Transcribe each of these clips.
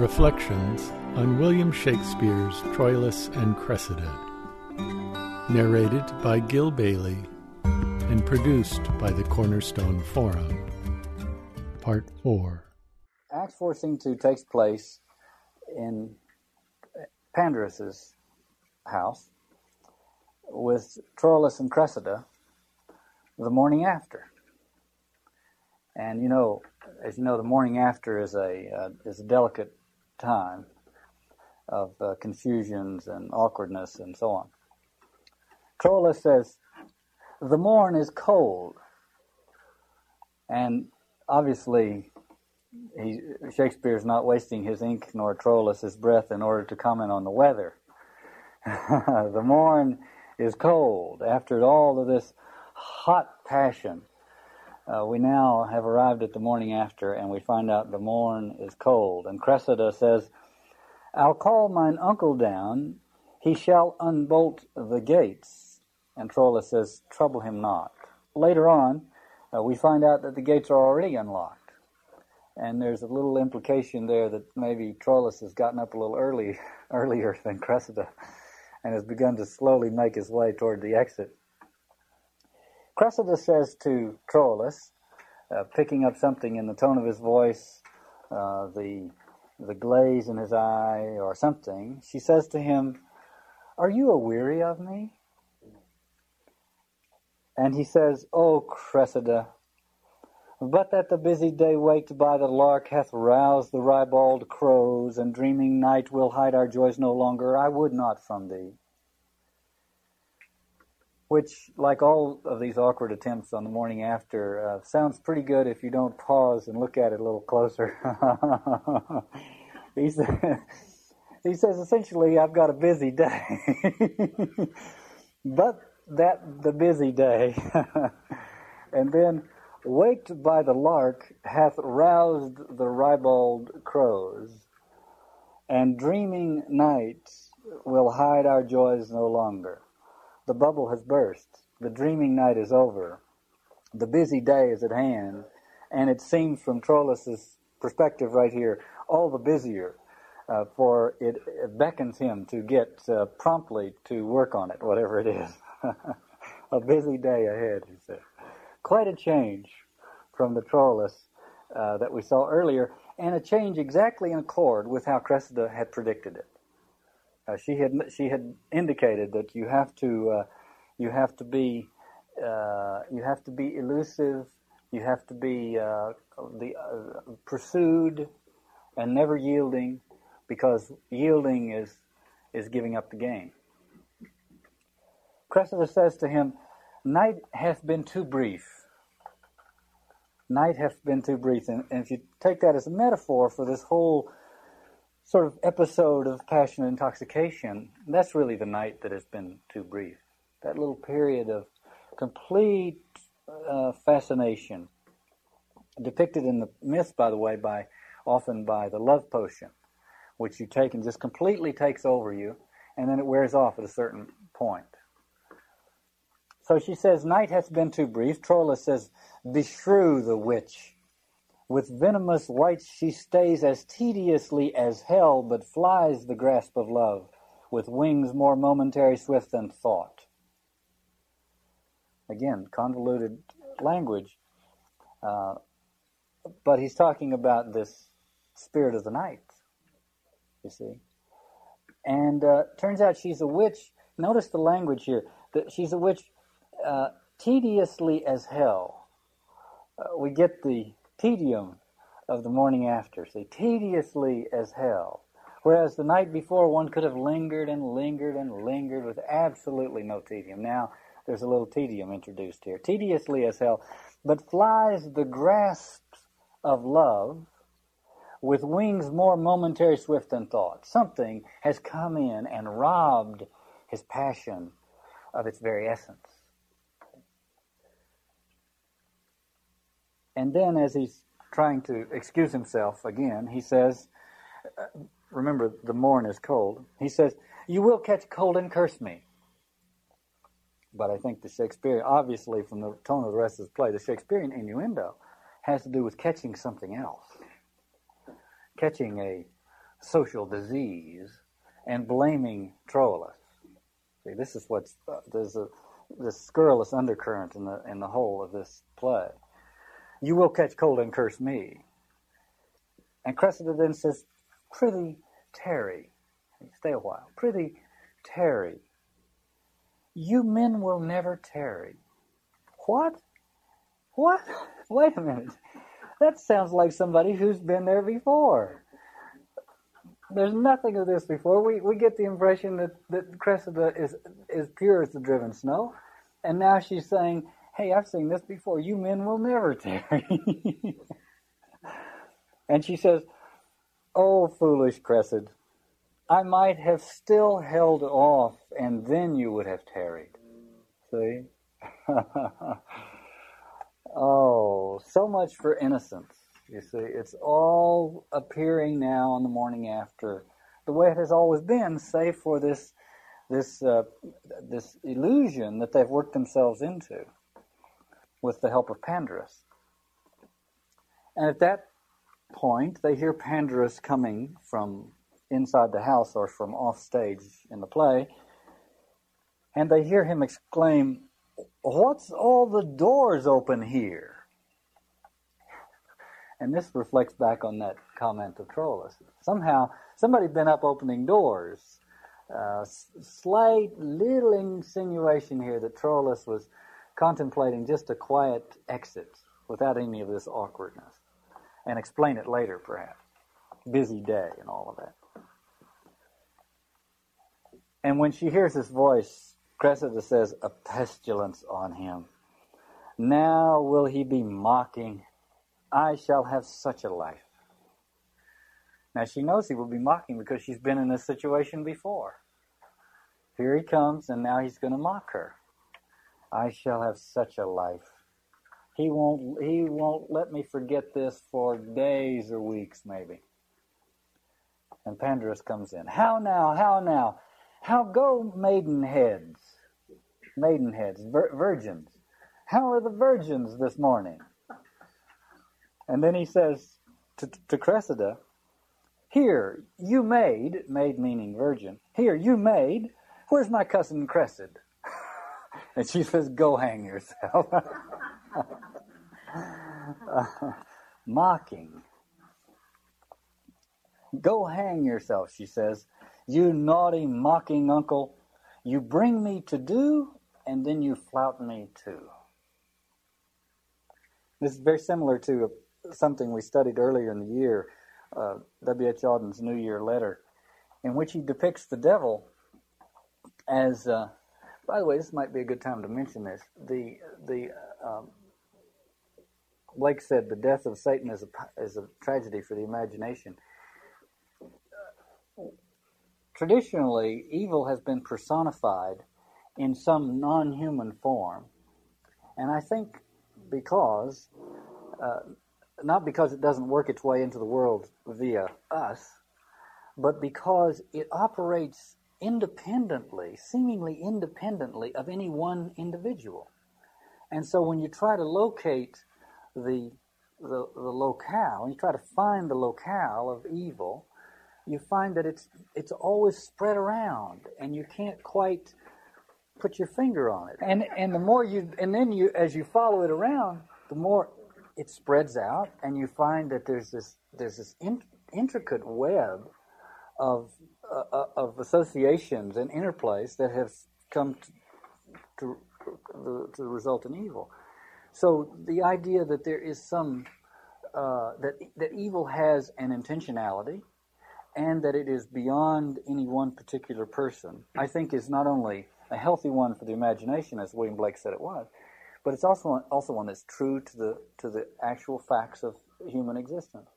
Reflections on William Shakespeare's Troilus and Cressida. Narrated by Gil Bailey and produced by the Cornerstone Forum. Part 4. Act 4 scene 2 takes place in Pandarus's house with Troilus and Cressida the morning after. And you know, as you know, the morning after is a uh, is a delicate time of uh, confusions and awkwardness and so on. Troilus says, "The morn is cold," and obviously, he, Shakespeare's not wasting his ink nor Troilus's breath in order to comment on the weather. the morn is cold after all of this hot passion uh, we now have arrived at the morning after, and we find out the morn is cold. And Cressida says, I'll call mine uncle down, he shall unbolt the gates. And Troilus says, Trouble him not. Later on, uh, we find out that the gates are already unlocked. And there's a little implication there that maybe Troilus has gotten up a little early, earlier than Cressida and has begun to slowly make his way toward the exit. Cressida says to Troilus, uh, picking up something in the tone of his voice, uh, the the glaze in his eye, or something, she says to him, "Are you aweary of me?" And he says, "O Cressida, but that the busy day waked by the lark hath roused the ribald crows, and dreaming night will hide our joys no longer, I would not from thee which, like all of these awkward attempts on the morning after, uh, sounds pretty good if you don't pause and look at it a little closer. he, says, he says essentially, I've got a busy day. but that the busy day, and then waked by the lark hath roused the ribald crows, and dreaming night will hide our joys no longer. The bubble has burst. The dreaming night is over. The busy day is at hand. And it seems from Troilus's perspective right here, all the busier. Uh, for it, it, beckons him to get uh, promptly to work on it, whatever it is. a busy day ahead, he said. Quite a change from the Troilus uh, that we saw earlier, and a change exactly in accord with how Cressida had predicted it. Uh, she had she had indicated that you have to uh, you have to be uh, you have to be elusive, you have to be uh, the uh, pursued and never yielding, because yielding is is giving up the game. Cressida says to him, "Night hath been too brief." Night hath been too brief, and, and if you take that as a metaphor for this whole sort of episode of passion intoxication, that's really the night that has been too brief. That little period of complete uh, fascination, depicted in the myth, by the way, by often by the love potion, which you take and just completely takes over you, and then it wears off at a certain point. So she says, Night hath been too brief. Troilus says, Beshrew the witch with venomous white she stays as tediously as hell, but flies the grasp of love, with wings more momentary swift than thought. Again, convoluted language. Uh, but he's talking about this spirit of the night, you see. And uh, turns out she's a witch. Notice the language here. That she's a witch uh, tediously as hell. Uh, we get the tedium of the morning after. See, tediously as hell. Whereas the night before, one could have lingered and lingered and lingered with absolutely no tedium. Now, there's a little tedium introduced here. Tediously as hell, but flies the grasp of love with wings more momentary swift than thought. Something has come in and robbed his passion of its very essence. And then, as he's trying to excuse himself again, he says, uh, Remember, the morn is cold. He says, You will catch cold and curse me. But I think the Shakespearean, obviously from the tone of the rest of the play, the Shakespearean innuendo has to do with catching something else. Catching a, social disease and blaming Troilus. See, this is what's uh, there's a this scurrilous undercurrent in the in the whole of this play. You will catch cold and curse me. And Cressida then says, Prithee, tarry. Stay a while. Prithee, tarry. You men will never tarry. What? What? Wait a minute. That sounds like somebody who's been there before. There's nothing of this before. We, we get the impression that, that Cressida is, is pure as the driven snow. And now she's saying, hey, I've seen this before. You men will never tarry. and she says, oh, foolish Cressid, I might have still held off, and then you would have tarried. See? oh, so much for innocence. You see, it's all appearing now on the morning after, the way it has always been, save for this this uh, this illusion that they've worked themselves into with the help of Pandarus. And at that point, they hear Pandarus coming from inside the house or from off stage in the play, and they hear him exclaim, What's all the doors open here? And this reflects back on that comment of Troilus. Somehow, somebody's been up opening doors. Uh, slight little insinuation here that Troilus was contemplating just a quiet exit without any of this awkwardness. And explain it later, perhaps. Busy day and all of that. And when she hears his voice, Cressida says, A pestilence on him. Now will he be mocking. I shall have such a life. Now she knows he will be mocking because she's been in this situation before. Here he comes, and now he's going to mock her. I shall have such a life. He won't. He won't let me forget this for days or weeks, maybe. And Pandarus comes in. How now? How now? How go maidenheads? Maidenheads, vir- virgins. How are the virgins this morning? And then he says to, to Cressida, Here, you maid, maid meaning virgin, here, you maid, where's my cousin Cressid? and she says, Go hang yourself. uh, mocking. Go hang yourself, she says. You naughty, mocking uncle, you bring me to do, and then you flout me too. This is very similar to something we studied earlier in the year, uh, W.H. Auden's New Year letter, in which he depicts the devil as. Uh, by the way, this might be a good time to mention this. The the um, Blake said the death of Satan is a is a tragedy for the imagination traditionally, evil has been personified in some non human form. And I think because, uh, not because it doesn't work its way into the world via us, but because it operates independently, seemingly independently of any one individual. And so when you try to locate the, the, the locale, you try to find the locale of evil, you find that it's it's always spread around and you can't quite put your finger on it. And and the more you and then you as you follow it around, the more it spreads out and you find that there's this there's this in, intricate web of uh, uh of associations and interplays that have come to, to, to, result in evil. So the idea that there is some uh, that that evil has an intentionality and that it is beyond any one particular person, I think is not only a healthy one for the imagination, as William Blake said it was, but it's also also one that's true to the to the actual facts of human existence.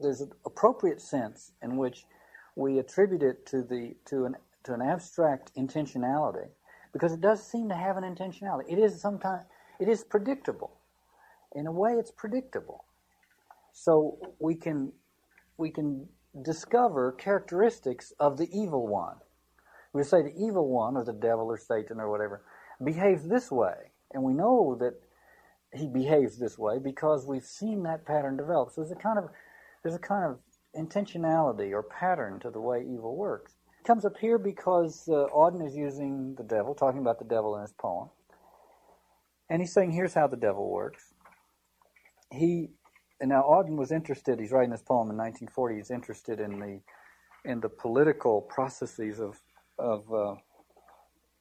There's an appropriate sense in which we attribute it to the to an to an abstract intentionality, because it does seem to have an intentionality. It is sometimes it is predictable. In a way, it's predictable. So we can we can discover characteristics of the evil one. We say the evil one, or the devil, or Satan, or whatever, behaves this way. And we know that he behaves this way because we've seen that pattern develop. So there's a kind of there's a kind of intentionality or pattern to the way evil works. It comes up here because uh, Auden is using the devil, talking about the devil in his poem. And he's saying, here's how the devil works. He, and now Auden was interested, he's writing this poem in 1940, he's interested in the, in the political processes of, of uh,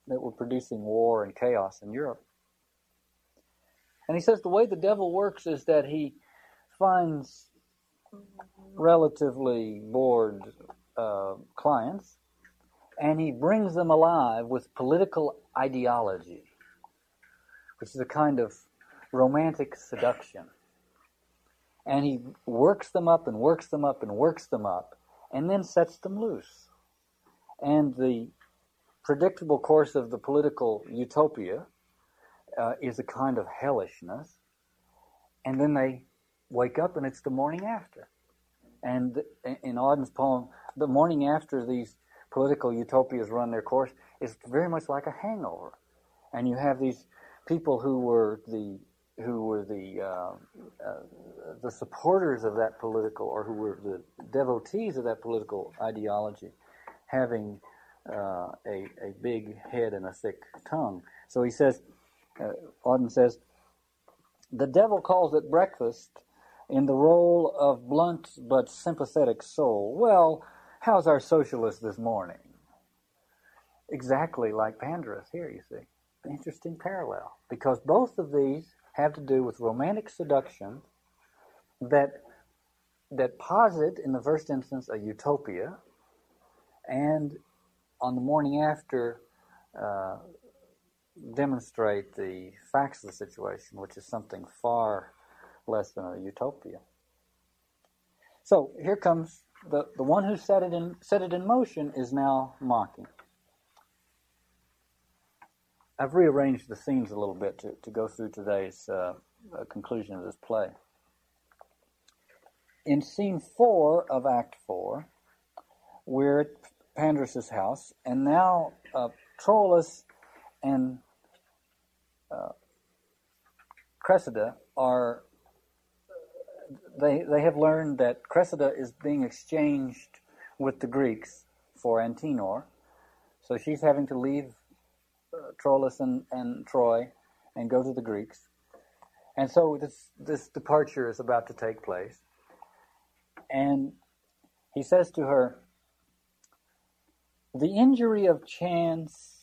that were producing war and chaos in Europe. And he says the way the devil works is that he finds relatively bored uh, clients and he brings them alive with political ideology which is a kind of romantic seduction. And he works them up and works them up and works them up, and then sets them loose. And the predictable course of the political utopia uh, is a kind of hellishness. And then they wake up, and it's the morning after. And in Auden's poem, the morning after these political utopias run their course is very much like a hangover. And you have these people who were the who were the uh, uh, the supporters of that political or who were the devotees of that political ideology having uh, a, a big head and a thick tongue. So he says, uh, Auden says, the devil calls at breakfast in the role of blunt but sympathetic soul. Well, how's our socialist this morning? Exactly like Pandarus here, you see interesting parallel because both of these have to do with romantic seduction that that posit in the first instance a utopia and on the morning after uh, demonstrate the facts of the situation which is something far less than a utopia so here comes the, the one who set it in set it in motion is now mocking I've rearranged the scenes a little bit to, to go through today's uh, uh, conclusion of this play. In scene four of Act Four, we're at Pandarus's house, and now uh, Troilus and uh, Cressida are. They they have learned that Cressida is being exchanged with the Greeks for Antenor, so she's having to leave uh, Troilus and, and Troy and go to the Greeks. And so this, this departure is about to take place. And he says to her, The injury of chance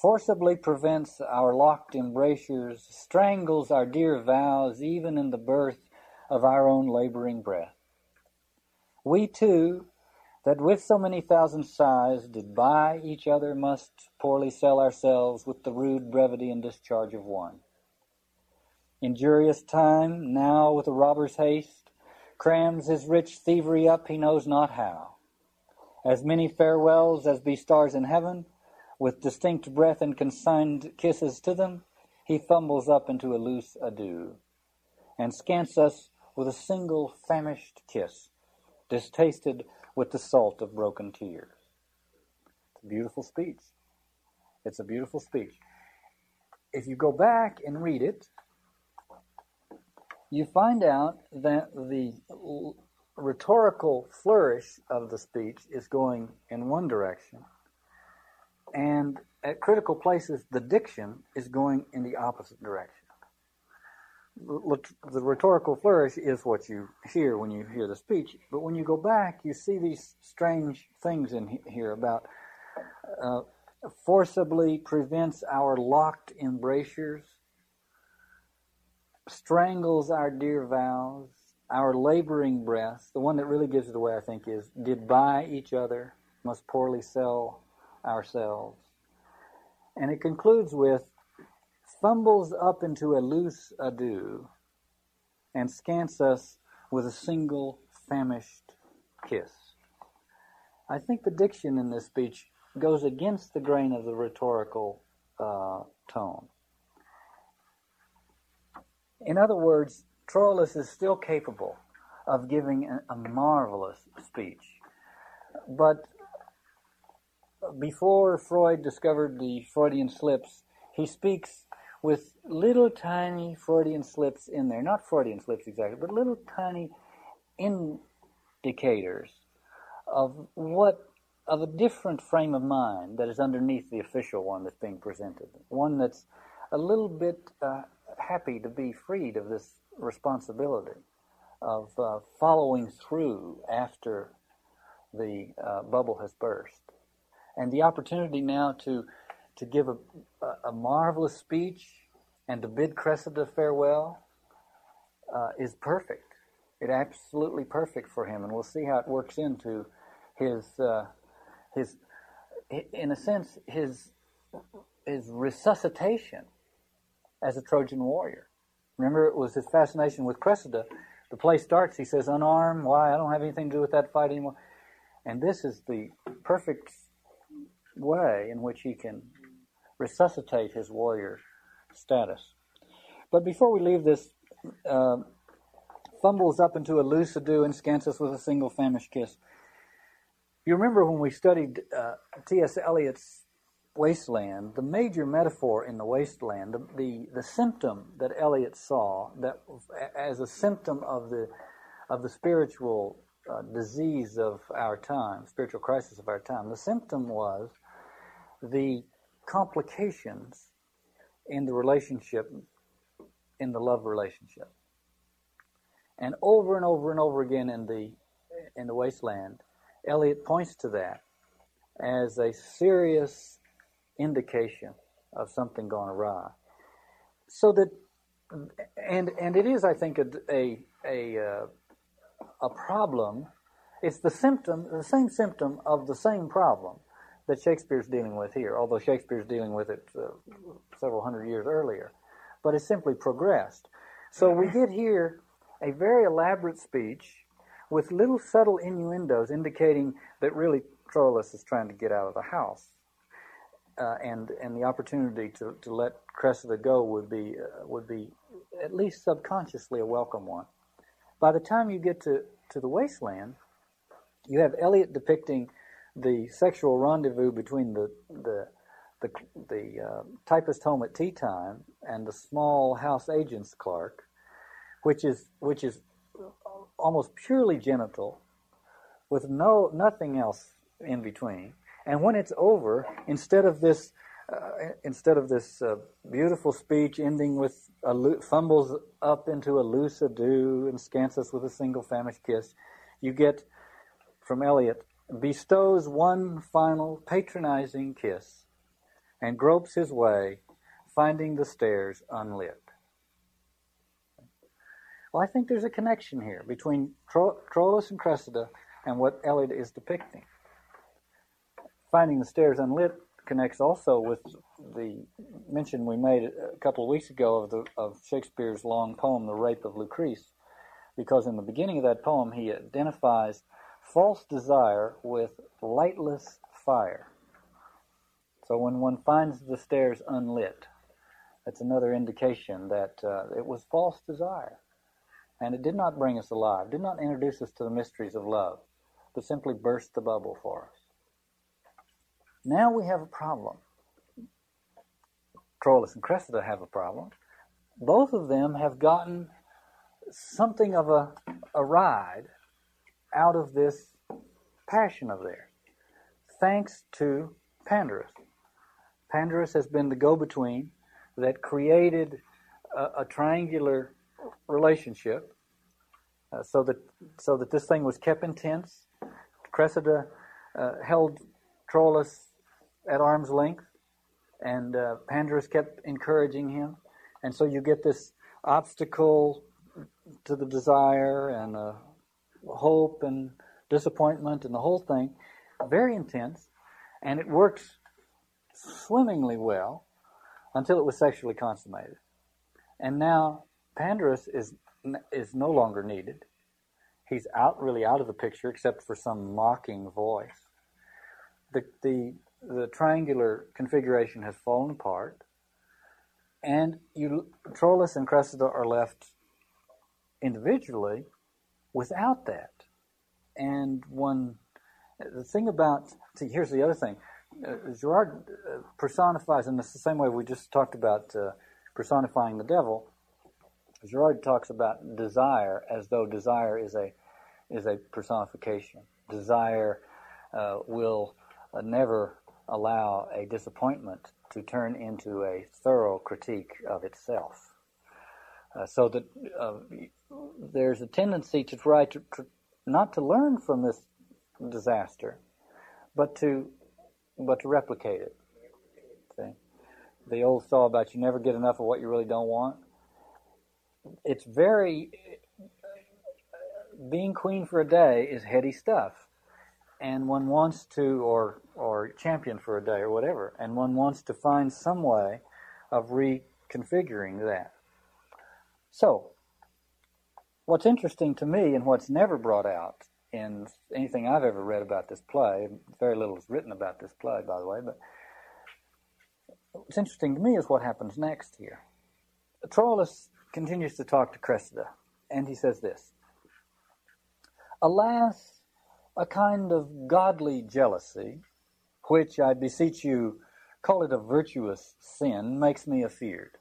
forcibly prevents our locked embrasures, strangles our dear vows, even in the birth of our own laboring breath. We too, that with so many thousand sighs did buy each other must poorly sell ourselves with the rude brevity and discharge of one. Injurious time, now with a robber's haste, crams his rich thievery up he knows not how. As many farewells as be stars in heaven, with distinct breath and consigned kisses to them, he fumbles up into a loose adieu, and scants us with a single famished kiss, distasted with the salt of broken tears. It's a beautiful speech. It's a beautiful speech. If you go back and read it, you find out that the rhetorical flourish of the speech is going in one direction, and at critical places, the diction is going in the opposite direction the rhetorical flourish is what you hear when you hear the speech, but when you go back, you see these strange things in here about uh, forcibly prevents our locked embrasures, strangles our dear vows, our laboring breath. The one that really gives it away, I think, is did buy each other, must poorly sell ourselves. And it concludes with fumbles up into a loose adieu and scants us with a single famished kiss. I think the diction in this speech goes against the grain of the rhetorical uh, tone. In other words, Troilus is still capable of giving a, a marvelous speech. But before Freud discovered the Freudian slips, he speaks with little tiny Freudian slips in there. Not Freudian slips exactly, but little tiny indicators of what of a different frame of mind that is underneath the official one that's being presented. One that's a little bit uh, happy to be freed of this responsibility of uh, following through after the uh, bubble has burst. And the opportunity now to, to give a, a marvelous speech and to bid Cressida farewell uh, is perfect. It's absolutely perfect for him, and we'll see how it works into his uh, his, in a sense, his his resuscitation as a Trojan warrior. Remember, it was his fascination with Cressida. The play starts. He says, "Unarmed. Why? I don't have anything to do with that fight anymore." And this is the perfect way in which he can resuscitate his warrior status. But before we leave this, uh, fumbles up into a loose adieu and scants us with a single famished kiss. You remember when we studied uh, T.S. Eliot's Wasteland, the major metaphor in the wasteland, the, the, the symptom that Eliot saw that as a symptom of the of the spiritual uh, disease of our time, spiritual crisis of our time, the symptom was the complications in the relationship, in the love relationship. And over and over and over again in the in the wasteland, Eliot points to that as a serious indication of something gone awry. So that, and and it is, I think, a a a, uh, a problem. It's the symptom, the same symptom of the same problem that Shakespeare's dealing with here, although Shakespeare's dealing with it uh, several hundred years earlier. But it's simply progressed. So we get here a very elaborate speech with little subtle innuendos indicating that really Troilus is trying to get out of the house. Uh, and and the opportunity to, to let Cressida go would be uh, would be at least subconsciously a welcome one. By the time you get to, to the wasteland, you have Eliot depicting the sexual rendezvous between the the the, the uh, typist home at tea time and the small house agent's clerk, which is which is almost purely genital, with no nothing else in between. And when it's over, instead of this, uh, instead of this uh, beautiful speech ending with a fumbles up into a loose adieu and scants us with a single famished kiss, you get from Eliot bestows one final patronizing kiss and gropes his way, finding the stairs unlit. Well, I think there's a connection here between Tro- Troilus and Cressida and what Eliot is depicting. Finding the Stairs Unlit connects also with the mention we made a couple of weeks ago of, the, of Shakespeare's long poem, The Rape of Lucrece, because in the beginning of that poem he identifies false desire with lightless fire. So when one finds the stairs unlit, that's another indication that uh, it was false desire. And it did not bring us alive, did not introduce us to the mysteries of love, but simply burst the bubble for us. Now we have a problem. Troilus and Cressida have a problem. Both of them have gotten something of a, a ride out of this passion of theirs, thanks to Pandarus. Pandarus has been the go between that created a, a triangular relationship, uh, so that so that this thing was kept intense. Cressida uh, held Troilus at arm's length, and uh, Pandarus kept encouraging him, and so you get this obstacle to the desire and uh, hope and disappointment and the whole thing, very intense, and it works swimmingly well until it was sexually consummated. And now Pandarus is is no longer needed. He's out really out of the picture, except for some mocking voice. The the the triangular configuration has fallen apart, and you and Cressida are left individually without that. And one the thing about see here's the other thing. Uh, Girard uh, personifies, and the same way we just talked about uh, personifying the devil Girard talks about desire as though desire is a is a personification. Desire uh, will uh, never allow a disappointment to turn into a thorough critique of itself. Uh, so that uh, there's a tendency to try to, to, not to learn from this disaster, but to but to replicate it. See? The old saw about you never get enough of what you really don't want. It's very being queen for a day is heady stuff, and one wants to or or champion for a day or whatever, and one wants to find some way of reconfiguring that. So, what's interesting to me and what's never brought out in anything I've ever read about this play, very little is written about this play, by the way, but what's interesting to me is what happens next here. Troilus continues to talk to Cressida, and he says this Alas, a kind of godly jealousy, which I beseech you, call it a virtuous sin, makes me afeared.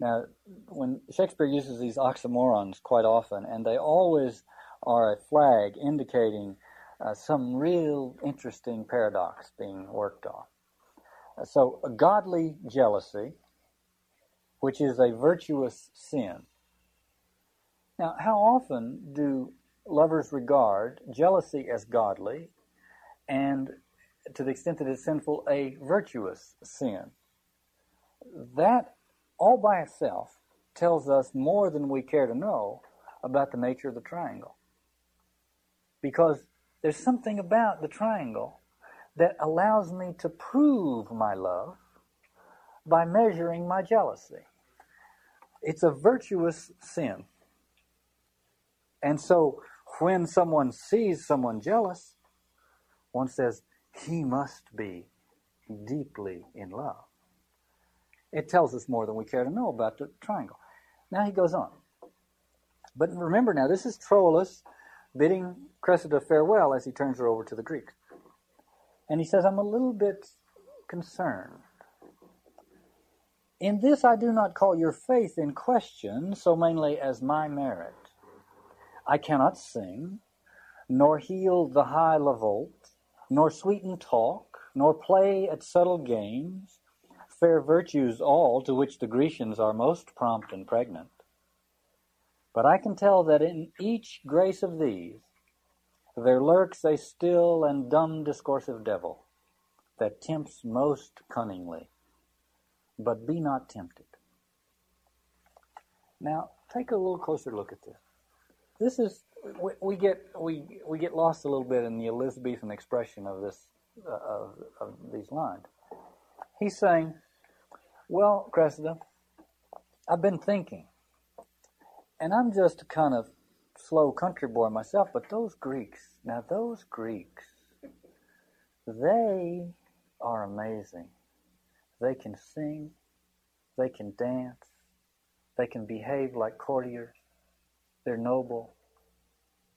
Now, when Shakespeare uses these oxymorons quite often, and they always are a flag indicating uh, some real interesting paradox being worked on. Uh, so, a godly jealousy, which is a virtuous sin. Now, how often do lovers regard jealousy as godly and, to the extent that it's sinful, a virtuous sin? That all by itself tells us more than we care to know about the nature of the triangle because there's something about the triangle that allows me to prove my love by measuring my jealousy. It's a virtuous sin. And so when someone sees someone jealous, one says, he must be deeply in love. It tells us more than we care to know about the triangle. Now he goes on. But remember now, this is Troilus bidding Cressida farewell as he turns her over to the Greeks. And he says, I'm a little bit concerned. In this I do not call your faith in question so mainly as my merit. I cannot sing, nor heel the high lavolt, nor sweeten talk, nor play at subtle games, fair virtues all to which the Grecians are most prompt and pregnant. But I can tell that in each grace of these there lurks a still and dumb discoursive devil that tempts most cunningly. But be not tempted. Now, take a little closer look at this. This is we, we get we we get lost a little bit in the Elizabethan expression of this uh, of, of these lines. He's saying, "Well, Cressida, I've been thinking and I'm just a kind of slow country boy myself, but those Greeks, now those Greeks, they are amazing. They can sing, they can dance, they can behave like courtiers, they're noble,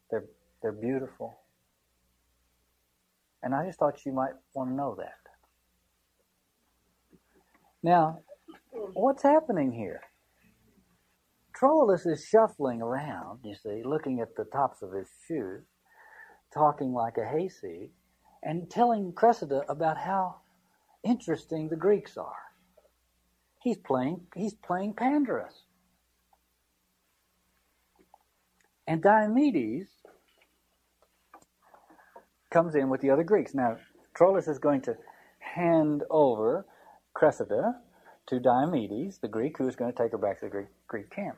they're, they're beautiful. And I just thought you might want to know that. Now, what's happening here? Troilus is shuffling around, you see, looking at the tops of his shoes, talking like a hayseed, and telling Cressida about how interesting the Greeks are. He's playing, he's playing Pandarus. And Diomedes comes in with the other Greeks. Now, Troilus is going to hand over Cressida to Diomedes, the Greek, who is going to take her back to the Greek, Greek camp.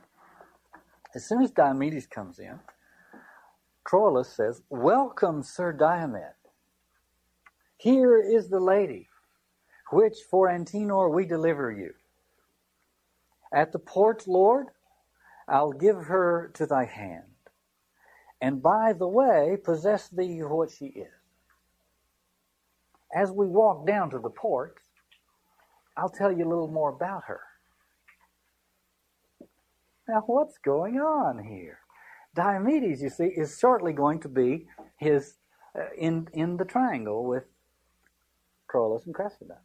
As soon as Diomedes comes in, Troilus says, Welcome, Sir Diomed. Here is the lady, which for Antenor we deliver you. At the port, Lord, I'll give her to thy hand, and by the way possess thee what she is. As we walk down to the port, I'll tell you a little more about her. Now, what's going on here? Diomedes, you see, is shortly going to be his uh, in in the triangle with Troilus and Cressida,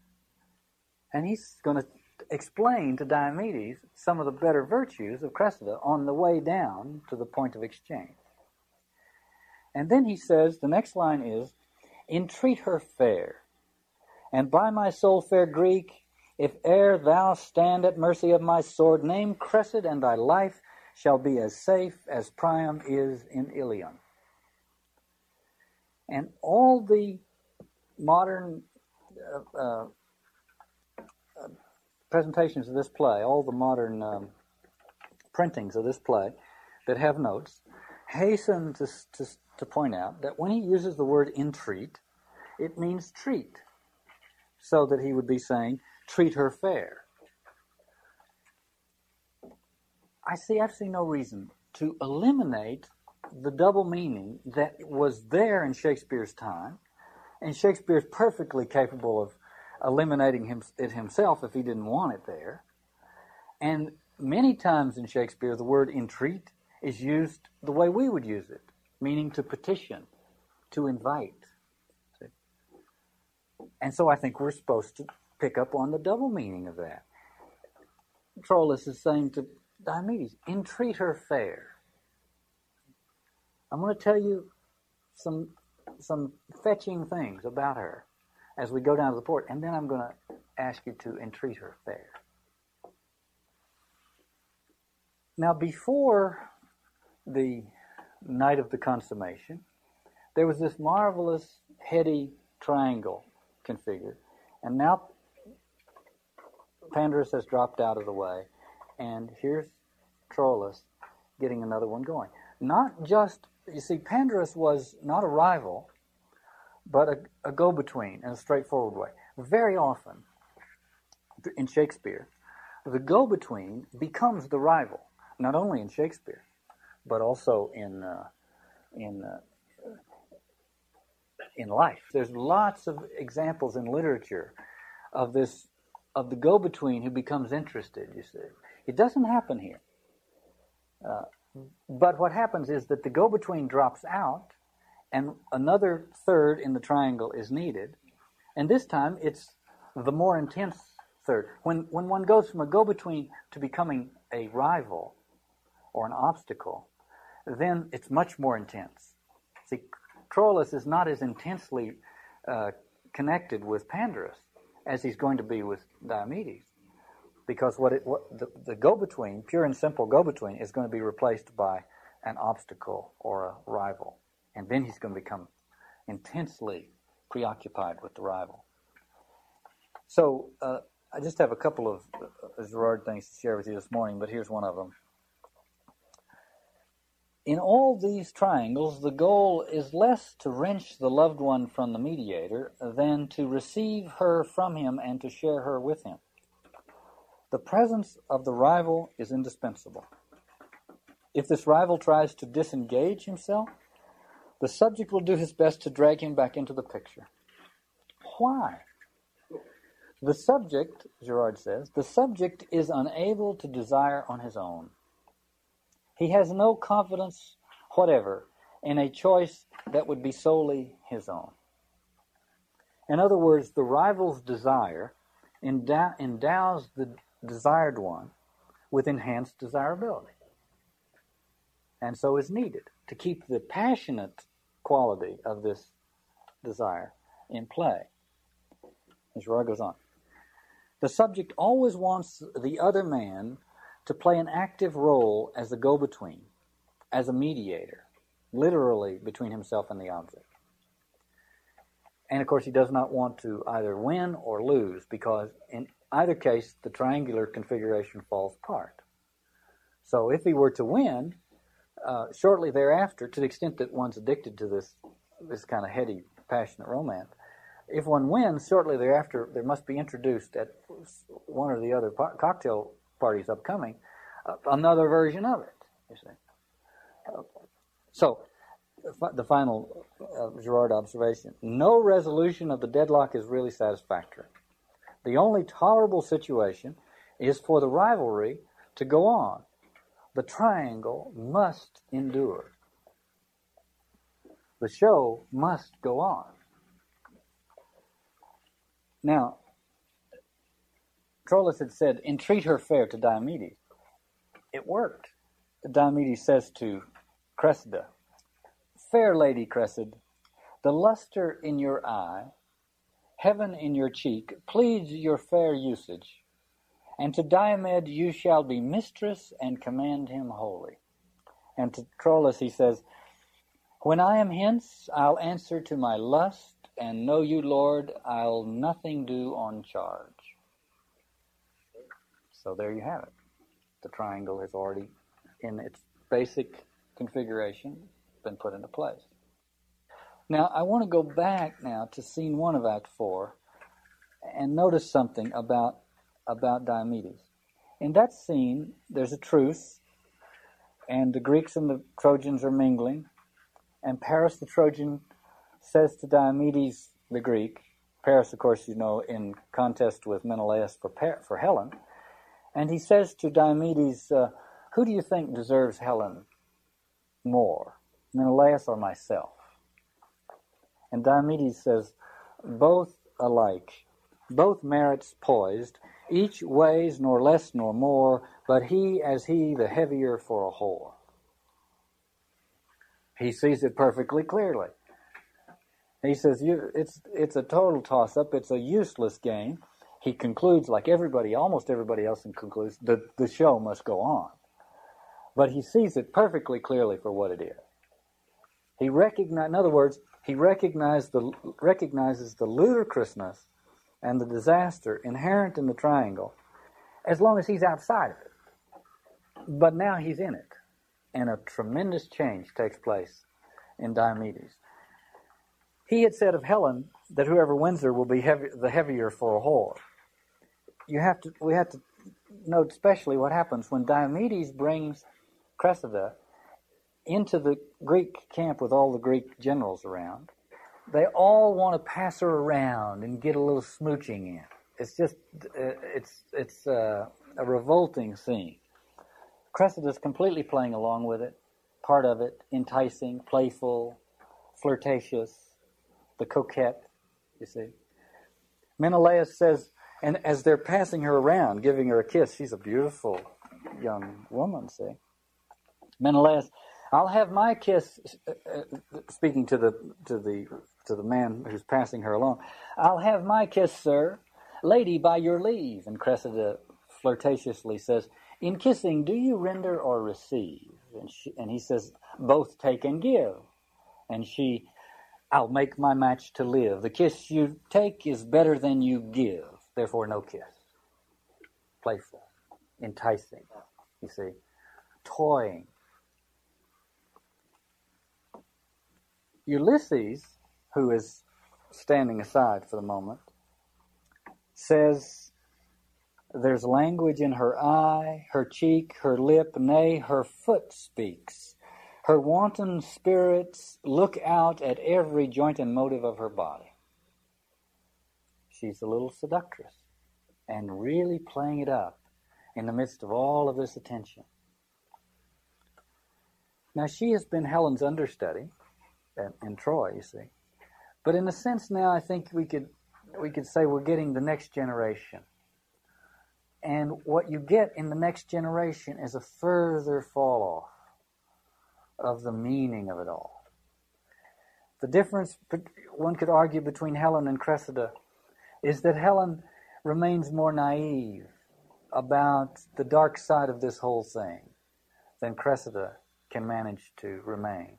and he's going to explain to Diomedes some of the better virtues of Cressida on the way down to the point of exchange. And then he says, the next line is, entreat her fair. And by my soul, fair Greek, if e'er thou stand at mercy of my sword, name Cressid, and thy life shall be as safe as Priam is in Ilion. And all the modern uh, uh, presentations of this play, all the modern um, printings of this play that have notes, hasten to, to, to point out that when he uses the word entreat, it means treat. So that he would be saying, treat her fair. I see I absolutely no reason to eliminate the double meaning that was there in Shakespeare's time, and Shakespeare's perfectly capable of eliminating him, it himself if he didn't want it there. And many times in Shakespeare, the word entreat is used the way we would use it, meaning to petition, to invite. See? And so I think we're supposed to pick up on the double meaning of that. Troilus is saying to Diomedes, entreat her fair. I'm going to tell you some some fetching things about her as we go down to the port, and then I'm going to ask you to entreat her fair. Now, before the night of the consummation, there was this marvelous heady triangle configured, and now Pandarus has dropped out of the way, and here's Troilus getting another one going. Not just, you see, Pandarus was not a rival, but a, a go between in a straightforward way. Very often in Shakespeare, the go between becomes the rival, not only in Shakespeare, but also in, uh, in, uh, in life. There's lots of examples in literature of this, of the go between who becomes interested, you see. It doesn't happen here. Uh, but what happens is that the go between drops out and another third in the triangle is needed. And this time it's the more intense third. When, when one goes from a go between to becoming a rival or an obstacle, then it's much more intense. See, Troilus is not as intensely uh, connected with Pandarus as he's going to be with Diomedes. Because what, it, what the, the go between, pure and simple go between, is going to be replaced by an obstacle or a rival and then he's going to become intensely preoccupied with the rival. So uh, I just have a couple of uh, Girard things to share with you this morning, but here's one of them. In all these triangles, the goal is less to wrench the loved one from the mediator than to receive her from him and to share her with him. The presence of the rival is indispensable. If this rival tries to disengage himself, the subject will do his best to drag him back into the picture. Why? The subject, Girard says, the subject is unable to desire on his own. He has no confidence whatever in a choice that would be solely his own. In other words, the rival's desire endows the desired one with enhanced desirability, and so is needed to keep the passionate quality of this desire in play. As Girard goes on. The subject always wants the other man to play an active role as a go between, as a mediator, literally between himself and the object. And of course, he does not want to either win or lose because, in either case, the triangular configuration falls apart. So, if he were to win, uh, shortly thereafter, to the extent that one's addicted to this this kind of heady, passionate romance, if one wins, shortly thereafter, there must be introduced at one or the other po- cocktail parties upcoming uh, another version of it. You see. Uh, so, the final uh, Girard observation: no resolution of the deadlock is really satisfactory. The only tolerable situation is for the rivalry to go on the triangle must endure. The show must go on. Now, Troilus had said, entreat her fair to Diomedes. It worked. Diomedes says to Cressida, Fair lady Cressid, the luster in your eye, heaven in your cheek, pleads your fair usage, and to Diomed you shall be mistress and command him wholly. And to Troilus he says, When I am hence, I'll answer to my lust, and know you, Lord, I'll nothing do on charge. So there you have it. The triangle has already, in its basic configuration, been put into place. Now, I want to go back now to scene one of Act 4 and notice something about, about Diomedes. In that scene, there's a truce, and the Greeks and the Trojans are mingling, and Paris the Trojan says to Diomedes the Greek, Paris, of course, you know, in contest with Menelaus for, for Helen, and he says to Diomedes, uh, Who do you think deserves Helen more, Menelaus or myself? And Diomedes says, Both alike, both merits poised, each weighs nor less nor more, but he as he the heavier for a whore. He sees it perfectly clearly. He says it's it's a total toss up. It's a useless game. He concludes like everybody, almost everybody else, concludes the the show must go on. But he sees it perfectly clearly for what it is. He recognize, in other words, he recognizes the recognizes the ludicrousness and the disaster inherent in the triangle, as long as he's outside of it. But now he's in it, and a tremendous change takes place in Diomedes. He had said of Helen that whoever wins her will be heavy, the heavier for a whore. You have to, we have to note especially what happens when Diomedes brings Cressida into the Greek camp with all the Greek generals around. They all want to pass her around and get a little smooching in. It's just, uh, it's, it's uh, a revolting scene. Cressida is completely playing along with it, part of it, enticing, playful, flirtatious, the coquette, you see. Menelaus says, and as they're passing her around, giving her a kiss, she's a beautiful young woman, see. Menelaus, I'll have my kiss, uh, uh, speaking to the, to the, to the man who's passing her along, I'll have my kiss, sir. Lady, by your leave. And Cressida flirtatiously says, In kissing, do you render or receive? And, she, and he says, Both take and give. And she, I'll make my match to live. The kiss you take is better than you give, therefore, no kiss. Playful, enticing, you see, toying. Ulysses, who is standing aside for the moment, says, There's language in her eye, her cheek, her lip, nay, her foot speaks. Her wanton spirits look out at every joint and motive of her body. She's a little seductress and really playing it up in the midst of all of this attention. Now, she has been Helen's understudy in Troy, you see. But in a sense now, I think we could, we could say we're getting the next generation. And what you get in the next generation is a further fall off of the meaning of it all. The difference, one could argue, between Helen and Cressida is that Helen remains more naive about the dark side of this whole thing than Cressida can manage to remain.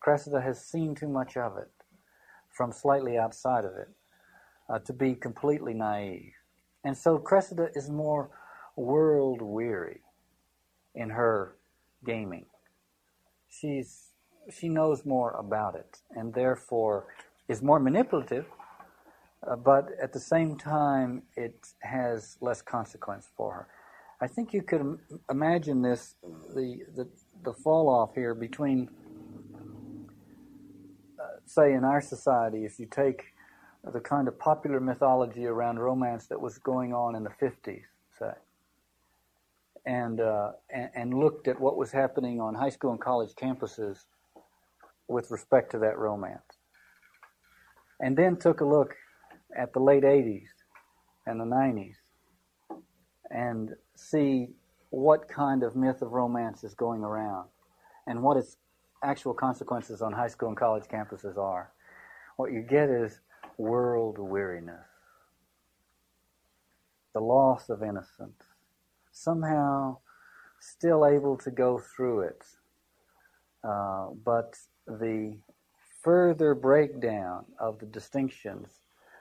Cressida has seen too much of it from slightly outside of it uh, to be completely naive. And so Cressida is more world weary in her gaming she's she knows more about it and therefore is more manipulative, uh, but at the same time it has less consequence for her. I think you could imagine this the the, the fall off here between uh, say in our society if you take the kind of popular mythology around romance that was going on in the 50s say and, uh, and, and looked at what was happening on high school and college campuses with respect to that romance. And then took a look at the late 80s and the 90s and see what kind of myth of romance is going around and what its actual consequences on high school and college campuses are. What you get is world weariness, the loss of innocence, somehow still able to go through it, uh, but the further breakdown of the distinctions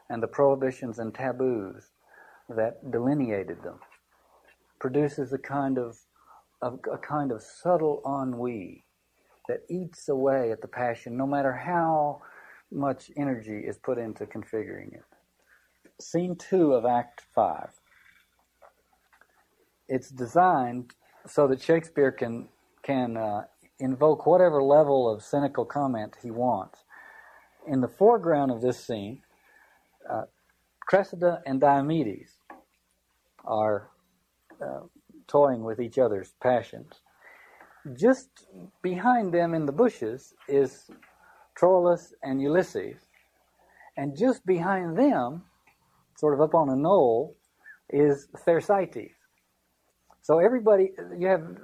and the prohibitions and taboos that delineated them produces a kind of, of a kind of subtle ennui that eats away at the passion, no matter how much energy is put into configuring it. Scene two of Act Five. It's designed so that Shakespeare can can uh, invoke whatever level of cynical comment he wants. In the foreground of this scene, uh, Cressida and Diomedes are uh, toying with each other's passions. Just behind them in the bushes is Troilus and Ulysses. And just behind them, sort of up on a knoll, is Thersites. So everybody, you have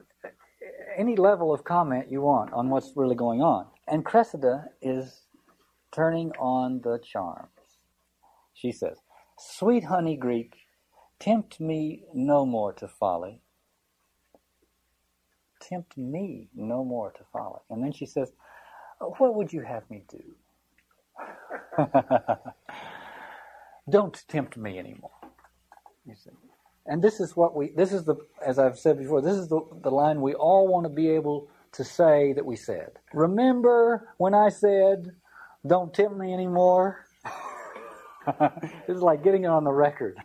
any level of comment you want on what's really going on. And Cressida is turning on the charms. She says, Sweet honey Greek, tempt me no more to folly. Tempt me no more to folly. And then she says, What would you have me do? Don't tempt me anymore. You see. And this is what we, this is the, as I've said before, this is the, the line we all want to be able to say that we said. Remember when I said, don't tempt me anymore? this is like getting it on the record.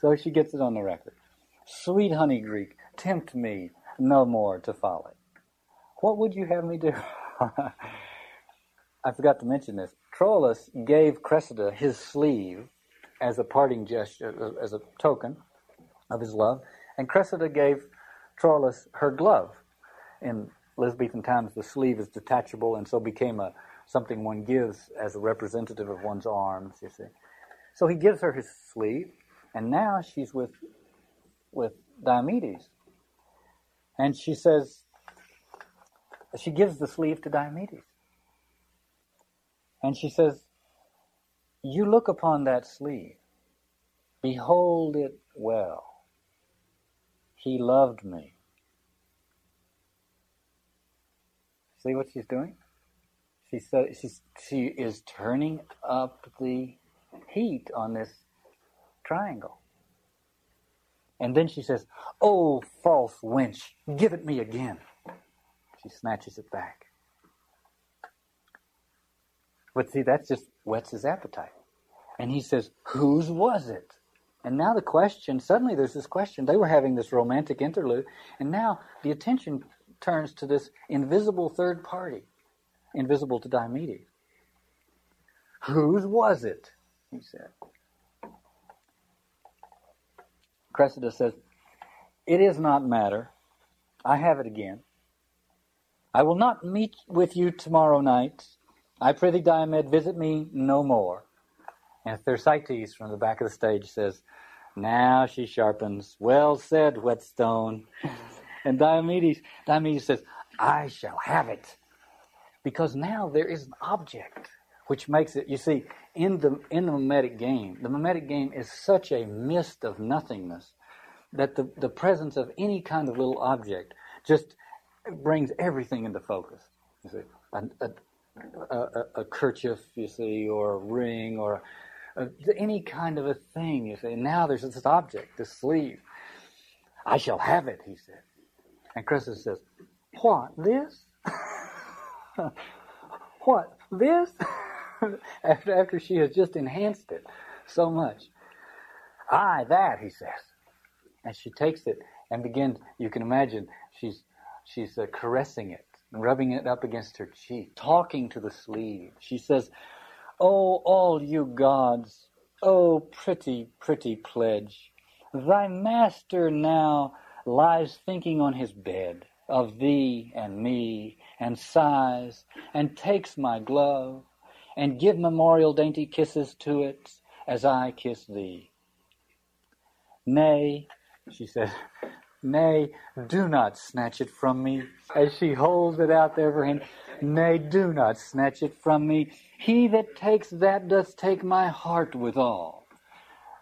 So she gets it on the record. Sweet honey Greek, tempt me no more to folly. What would you have me do? I forgot to mention this. Troilus gave Cressida his sleeve as a parting gesture, as a token of his love. And Cressida gave Troilus her glove. In Elizabethan times, the sleeve is detachable and so became a something one gives as a representative of one's arms, you see. So he gives her his sleeve, and now she's with with Diomedes. And she says, she gives the sleeve to Diomedes. And she says, You look upon that sleeve, behold it well. He loved me. See what she's doing? She said she's she is turning up the heat on this triangle. And then she says, Oh, false wench, give it me again. She snatches it back. But see, that just whets his appetite. And he says, Whose was it? And now the question, suddenly there's this question. They were having this romantic interlude, and now the attention turns to this invisible third party, invisible to Diomedes. Whose was it? He said. Cressida says, It is not matter. I have it again. I will not meet with you tomorrow night. I prithee, Diomed, visit me no more. And Thersites from the back of the stage says, Now she sharpens. Well said, whetstone. and Diomedes, Diomedes says, I shall have it. Because now there is an object which makes it, you see, in the, in the mimetic game, the mimetic game is such a mist of nothingness that the, the presence of any kind of little object just brings everything into focus. You see, a, a, a, a kerchief, you see, or a ring, or uh, any kind of a thing. You say, now there's this object, this sleeve. I shall have it, he said. And Cressida says, What, this? what, this? after, after she has just enhanced it so much. Aye, that, he says. And she takes it and begins, you can imagine, she's, she's uh, caressing it, rubbing it up against her cheek, talking to the sleeve. She says, "Oh, all you gods, oh pretty, pretty pledge, thy master now lies thinking on his bed of thee and me, and sighs, and takes my glove, and give memorial dainty kisses to it, as I kiss thee. Nay, she said, Nay, do not snatch it from me. As she holds it out there for him, Nay, do not snatch it from me. He that takes that doth take my heart withal.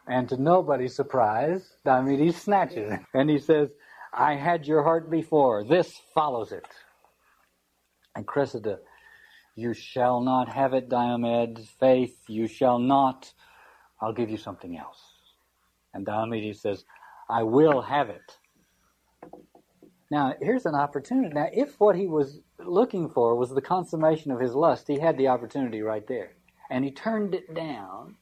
And to nobody's surprise, Diomedes snatches it. And he says, I had your heart before. This follows it. And Cressida, you shall not have it, Diomed. Faith, you shall not. I'll give you something else. And Diomedes says, I will have it. Now, here's an opportunity. Now, if what he was looking for was the consummation of his lust, he had the opportunity right there. And he turned it down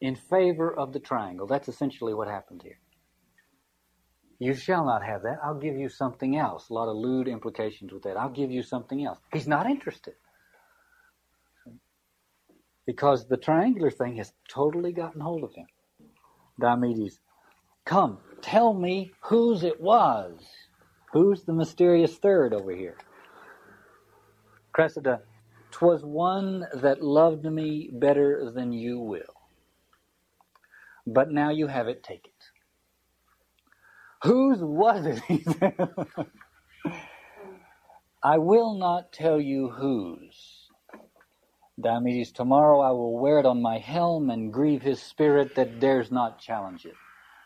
in favor of the triangle. That's essentially what happened here. You shall not have that. I'll give you something else. A lot of lewd implications with that. I'll give you something else. He's not interested. Because the triangular thing has totally gotten hold of him. Diomedes, come, tell me whose it was. Who's the mysterious third over here? Cressida, twas one that loved me better than you will. But now you have it, take it. Whose was it? I will not tell you whose. Diomedes, tomorrow I will wear it on my helm and grieve his spirit that dares not challenge it.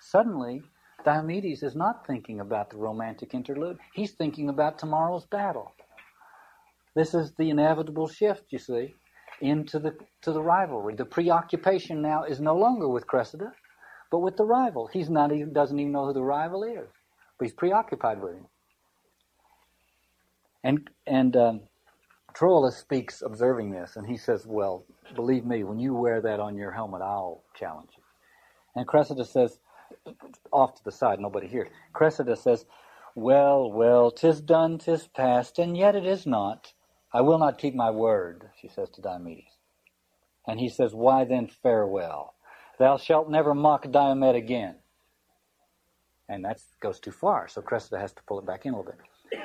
Suddenly, Diomedes is not thinking about the romantic interlude. He's thinking about tomorrow's battle. This is the inevitable shift, you see, into the to the rivalry. The preoccupation now is no longer with Cressida, but with the rival. He's not even doesn't even know who the rival is, but he's preoccupied with him. And and um, Troilus speaks observing this, and he says, "Well, believe me, when you wear that on your helmet, I'll challenge you." And Cressida says, off to the side, nobody hears. Cressida says, Well, well, tis done, tis past, and yet it is not. I will not keep my word, she says to Diomedes. And he says, Why then farewell? Thou shalt never mock Diomed again. And that goes too far, so Cressida has to pull it back in a little bit.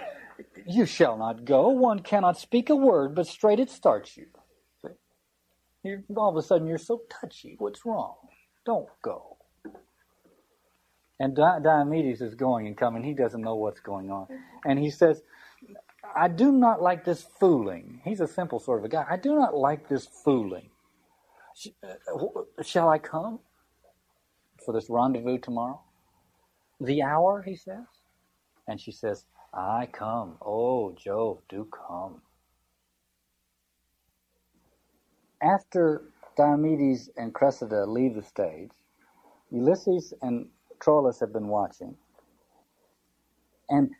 You shall not go. One cannot speak a word, but straight it starts you. You're, all of a sudden, you're so touchy. What's wrong? Don't go. And Diomedes is going and coming. He doesn't know what's going on. And he says, I do not like this fooling. He's a simple sort of a guy. I do not like this fooling. Uh, shall I come for this rendezvous tomorrow? The hour, he says. And she says, I come. Oh, Jove, do come. After Diomedes and Cressida leave the stage, Ulysses and Troilus have been watching. And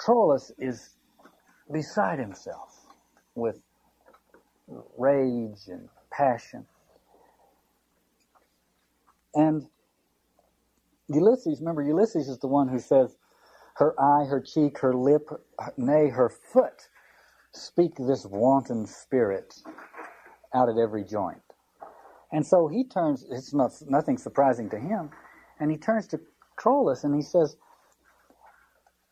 Troilus is beside himself with rage and passion. And Ulysses, remember, Ulysses is the one who says, her eye, her cheek, her lip, nay, her foot speak this wanton spirit out at every joint. And so he turns, it's not, nothing surprising to him, and he turns to Troilus and he says,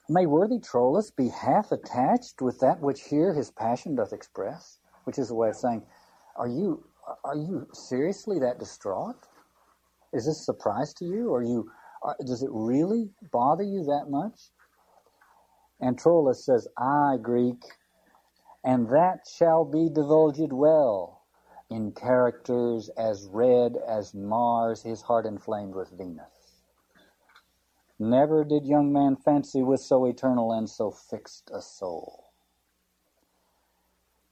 May worthy Troilus be half attached with that which here his passion doth express, which is a way of saying, Are you are you seriously that distraught? Is this a surprise to you? Are you are, does it really bother you that much? And Troilus says, I Greek, and that shall be divulged well in characters as red as Mars, his heart inflamed with Venus. Never did young man fancy with so eternal and so fixed a soul.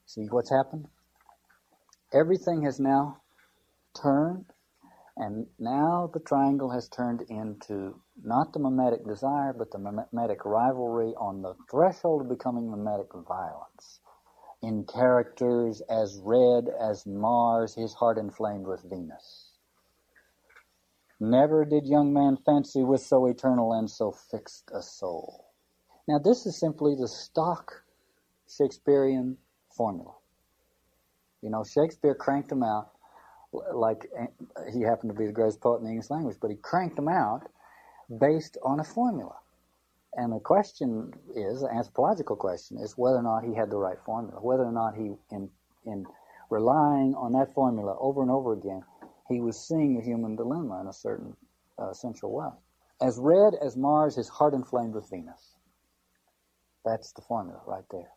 See what's happened? Everything has now turned, and now the triangle has turned into not the mimetic desire, but the mimetic rivalry on the threshold of becoming mimetic violence. In characters as red as Mars, his heart inflamed with Venus. Never did young man fancy with so eternal and so fixed a soul. Now, this is simply the stock Shakespearean formula. You know, Shakespeare cranked them out like he happened to be the greatest poet in the English language, but he cranked them out based on a formula. And the question is, the anthropological question is whether or not he had the right formula, whether or not he, in, in relying on that formula over and over again, he was seeing the human dilemma in a certain uh, central way. As red as Mars, his heart inflamed with Venus. That's the formula right there.